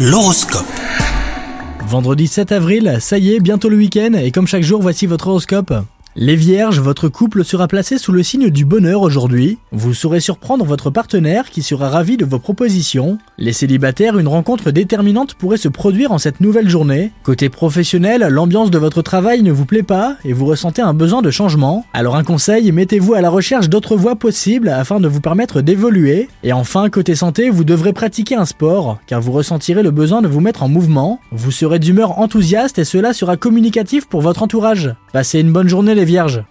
L'horoscope. Vendredi 7 avril, ça y est, bientôt le week-end, et comme chaque jour, voici votre horoscope. Les vierges, votre couple sera placé sous le signe du bonheur aujourd'hui. Vous saurez surprendre votre partenaire qui sera ravi de vos propositions. Les célibataires, une rencontre déterminante pourrait se produire en cette nouvelle journée. Côté professionnel, l'ambiance de votre travail ne vous plaît pas et vous ressentez un besoin de changement. Alors un conseil, mettez-vous à la recherche d'autres voies possibles afin de vous permettre d'évoluer. Et enfin, côté santé, vous devrez pratiquer un sport car vous ressentirez le besoin de vous mettre en mouvement. Vous serez d'humeur enthousiaste et cela sera communicatif pour votre entourage. Passez une bonne journée les vierges.